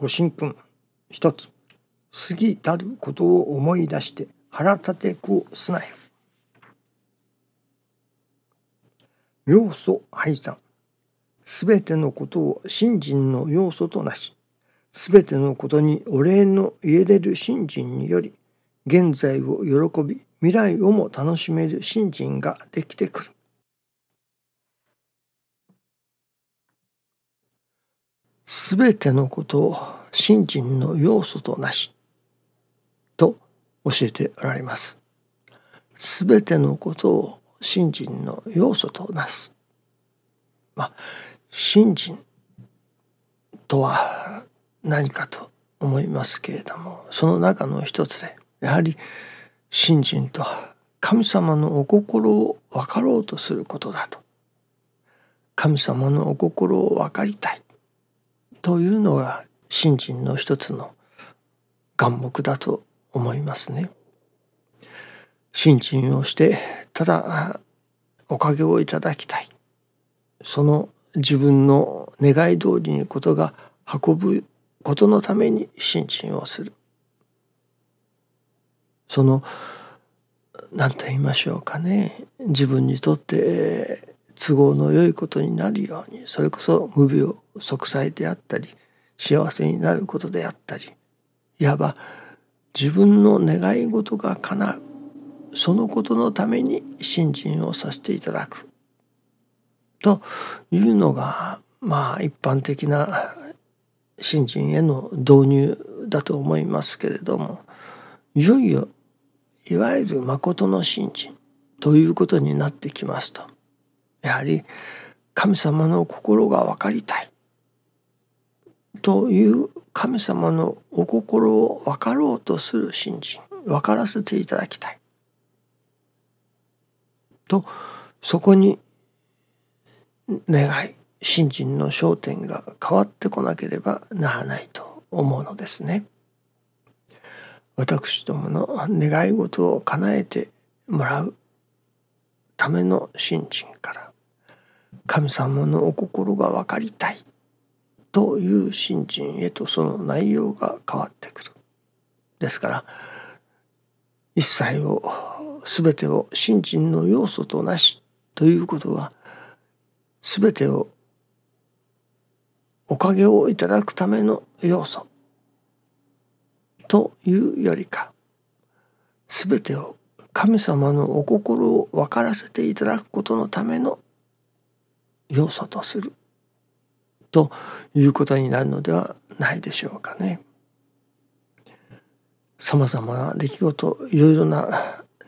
ご神君一つ過ぎたることを思い出して腹立てくすなよ。要素配算。すべてのことを信心の要素となしすべてのことにお礼の言えれる信心により現在を喜び未来をも楽しめる信心ができてくる。すべてのことを信心の要素となしと教えておられます。すべてのことを信心の要素となす。まあ、信心とは何かと思いますけれども、その中の一つで、やはり信心とは神様のお心を分かろうとすることだと。神様のお心を分かりたいというのが信心の一つの眼目だと思いますね。信心をしてただおかげをいただきたい。その自分の願い通りにことが運ぶことのために信心をする。その何と言いましょうかね。自分にとって都合の良いことになるようにそれこそ無病息災であったり幸せになることであったりいわば自分の願い事が叶うそのことのために信心をさせていただく。というのがまあ一般的な信心への導入だと思いますけれどもいよいよいわゆる誠の信心ということになってきますと。やはり神様の心が分かりたいという神様のお心を分かろうとする信心分からせていただきたいとそこに願い信心の焦点が変わってこなければならないと思うのですね。私どもの願い事を叶えてもらうための信心から神様のお心が分かりたいという信心へとその内容が変わってくる。ですから一切を全てを信心の要素となしということは全てをおかげをいただくための要素というよりか全てを神様のお心を分からせていただくことのための要素とするということになるのではないでしょうかね。さまざまな出来事いろいろな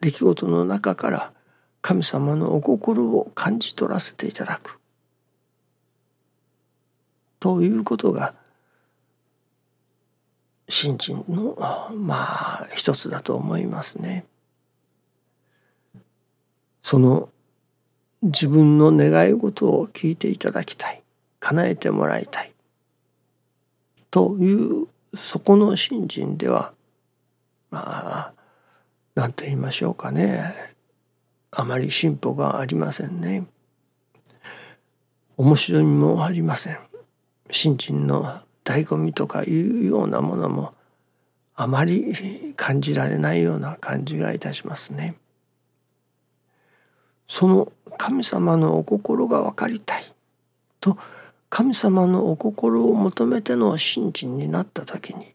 出来事の中から神様のお心を感じ取らせていただくということが信心のまあ一つだと思いますね。その自分の願い事を聞いていただきたい。叶えてもらいたい。というそこの信心ではまあ何と言いましょうかね。あまり進歩がありませんね。面白みもありません。信心の醍醐味とかいうようなものもあまり感じられないような感じがいたしますね。その神様のお心が分かりたいと神様のお心を求めての信心になった時に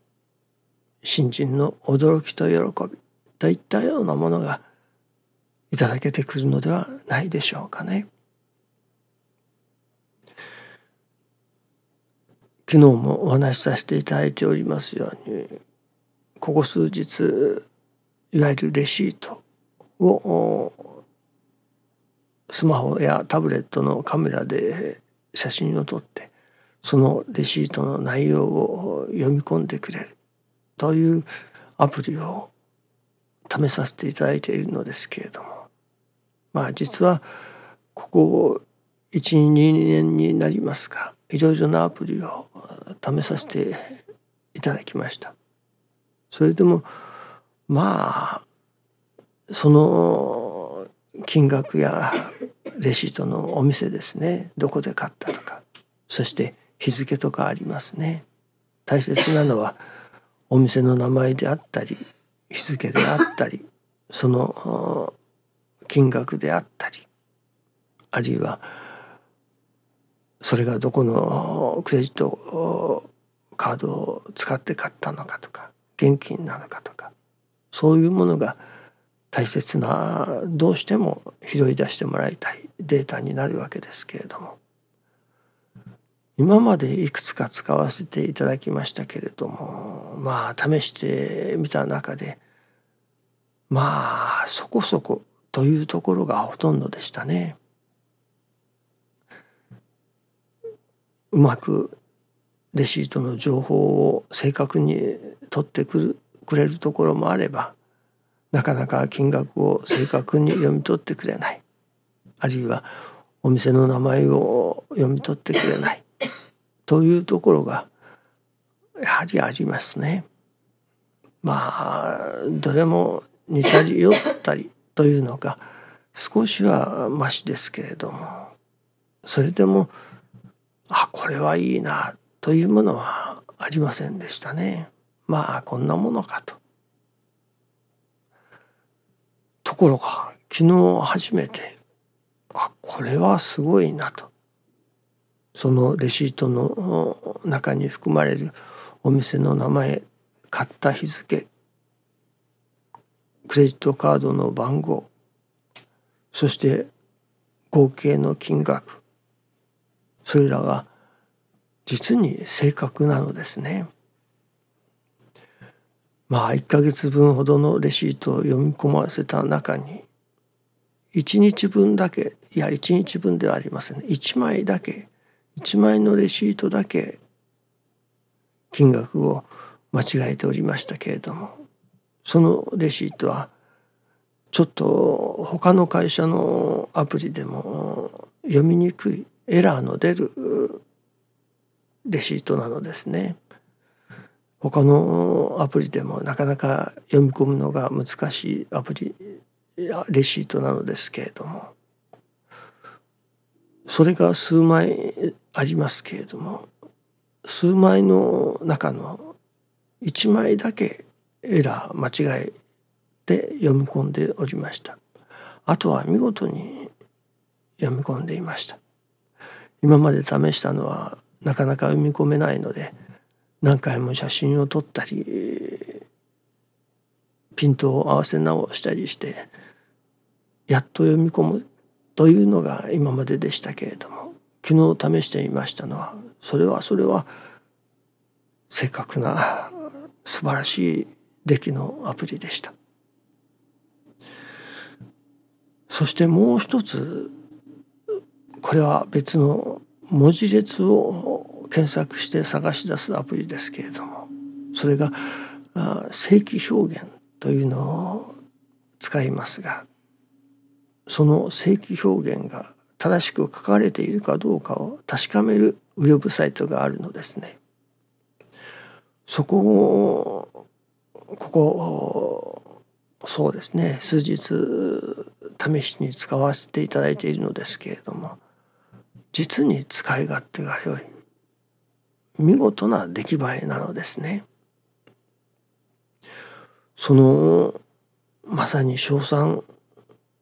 信心の驚きと喜びといったようなものがいただけてくるのではないでしょうかね。昨日もお話しさせていただいておりますようにここ数日いわゆるレシートをスマホやタブレットのカメラで写真を撮ってそのレシートの内容を読み込んでくれるというアプリを試させていただいているのですけれどもまあ実はここ12年になりますがいろいろなアプリを試させていただきました。それでもまあその金額やレシートのお店ですね。どこで買ったとか。そして日付とかありますね。大切なのはお店の名前であったり日付であったりその金額であったりあるいはそれがどこのクレジットカードを使って買ったのかとか現金なのかとかそういうものが大切などうしても拾い出してもらいたいデータになるわけですけれども今までいくつか使わせていただきましたけれどもまあ試してみた中でまあそこそこというところがほとんどでしたね。うまくレシートの情報を正確に取ってくるくれるところもあればなかなか金額を正確に読み取ってくれないあるいはお店の名前を読み取ってくれないというところがやはりありますね。まあどれも似たり寄ったりというのか少しはましですけれどもそれでもあこれはいいなというものはありませんでしたね。まあこんなものかと。ところが昨日初めてあこれはすごいなとそのレシートの中に含まれるお店の名前買った日付クレジットカードの番号そして合計の金額それらが実に正確なのですね。まあ1ヶ月分ほどのレシートを読み込ませた中に1日分だけいや1日分ではありません1枚だけ1枚のレシートだけ金額を間違えておりましたけれどもそのレシートはちょっと他の会社のアプリでも読みにくいエラーの出るレシートなのですね。他のアプリでもなかなか読み込むのが難しいアプリレシートなのですけれども。それが数枚ありますけれども数枚の中の1枚だけエラー間違えて読み込んでおりました。あとは見事に読み込んでいました。今まで試したのはなかなか読み込めないので何回も写真を撮ったりピントを合わせ直したりしてやっと読み込むというのが今まででしたけれども昨日試してみましたのはそれはそれは正確な素晴らしい出来のアプリでした。そしてもう一つこれは別の文字列を検索して探し出すアプリですけれどもそれが正規表現というのを使いますがその正規表現が正しく書かれているかどうかを確かめるウェブサイトがあるのですね。そこをここそうですね数日試しに使わせていただいているのですけれども実に使い勝手が良い見事な出来栄えなのですね。そのまさに称賛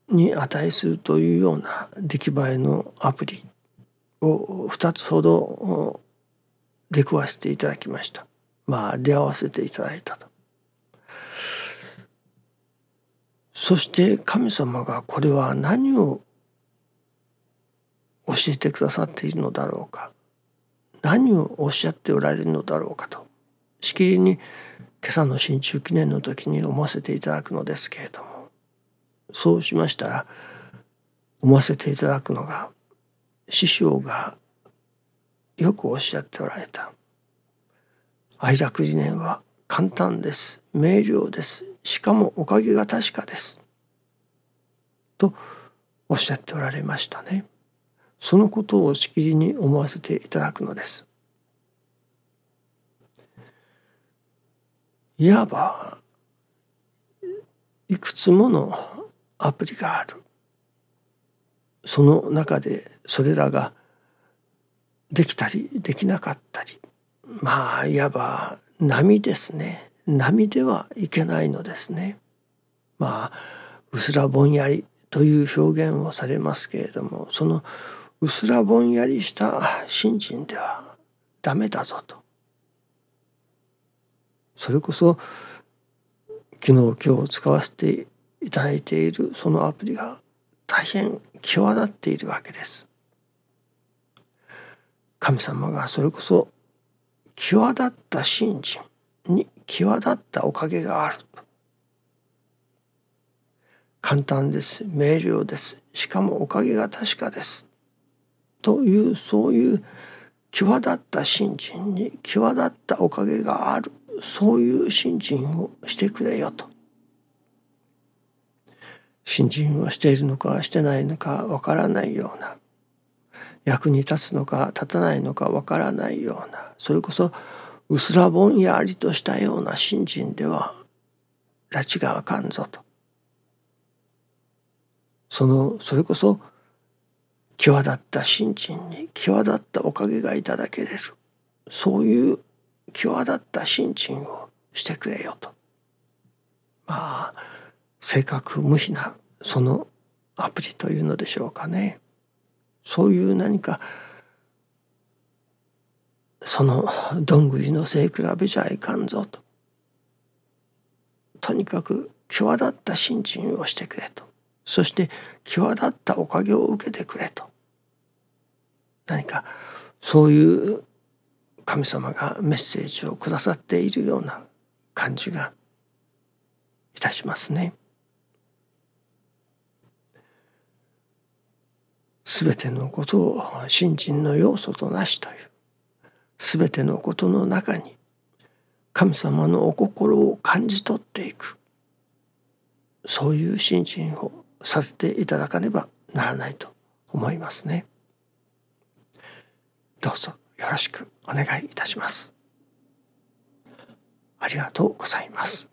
に値するというような出来栄えのアプリを2つほど出くわせていただきました。まあ出会わせていただいたと。そして神様がこれは何を教えてくださっているのだろうか。何をおっしゃっておられるのだろうかと。しきりに今朝の新中記念の時に思わせていただくのですけれども。そうしましたら思わせていただくのが師匠がよくおっしゃっておられた愛楽理念は簡単です。明瞭です。しかもおかげが確かです。とおっしゃっておられましたね。そのことをしきりに思わせていただくのです。いわばいくつものアプリがある。その中でそれらができたりできなかったり。まあいわば波ですね。波ではいけないのですね。まあうすらぼんやりという表現をされますけれどもそのうすらぼんやりした信心ではダメだぞと。それこそ昨日今日使わせていただいているそのアプリが大変際立っているわけです。神様がそれこそ際立った信心に際立ったおかげがある簡単です。明瞭です。しかもおかげが確かです。というそういう際立った信心に際立ったおかげがある。そういう信心をしてくれよと。信心をしているのかしてないのかわからないような。役に立つのか立たないのかわからないような。それこそうすらぼんやりとしたような信心では拉致があかんぞと。そのそれこそ際立った信心に際立ったおかげがいただけれるそういう際立った信心をしてくれよと。まあ正確無比なそのアプリというのでしょうかね。そういう何かそのどんぐりの背比べじゃいかんぞと。とにかく際立った信心をしてくれと。そして際立ったおかげを受けてくれと何かそういう神様がメッセージをくださっているような感じがいたしますね。すべてのことを信心の要素となしというすべてのことの中に神様のお心を感じ取っていくそういう信心をさせていただかねばならないと思いますね。どうぞよろしくお願いいたします。ありがとうございます。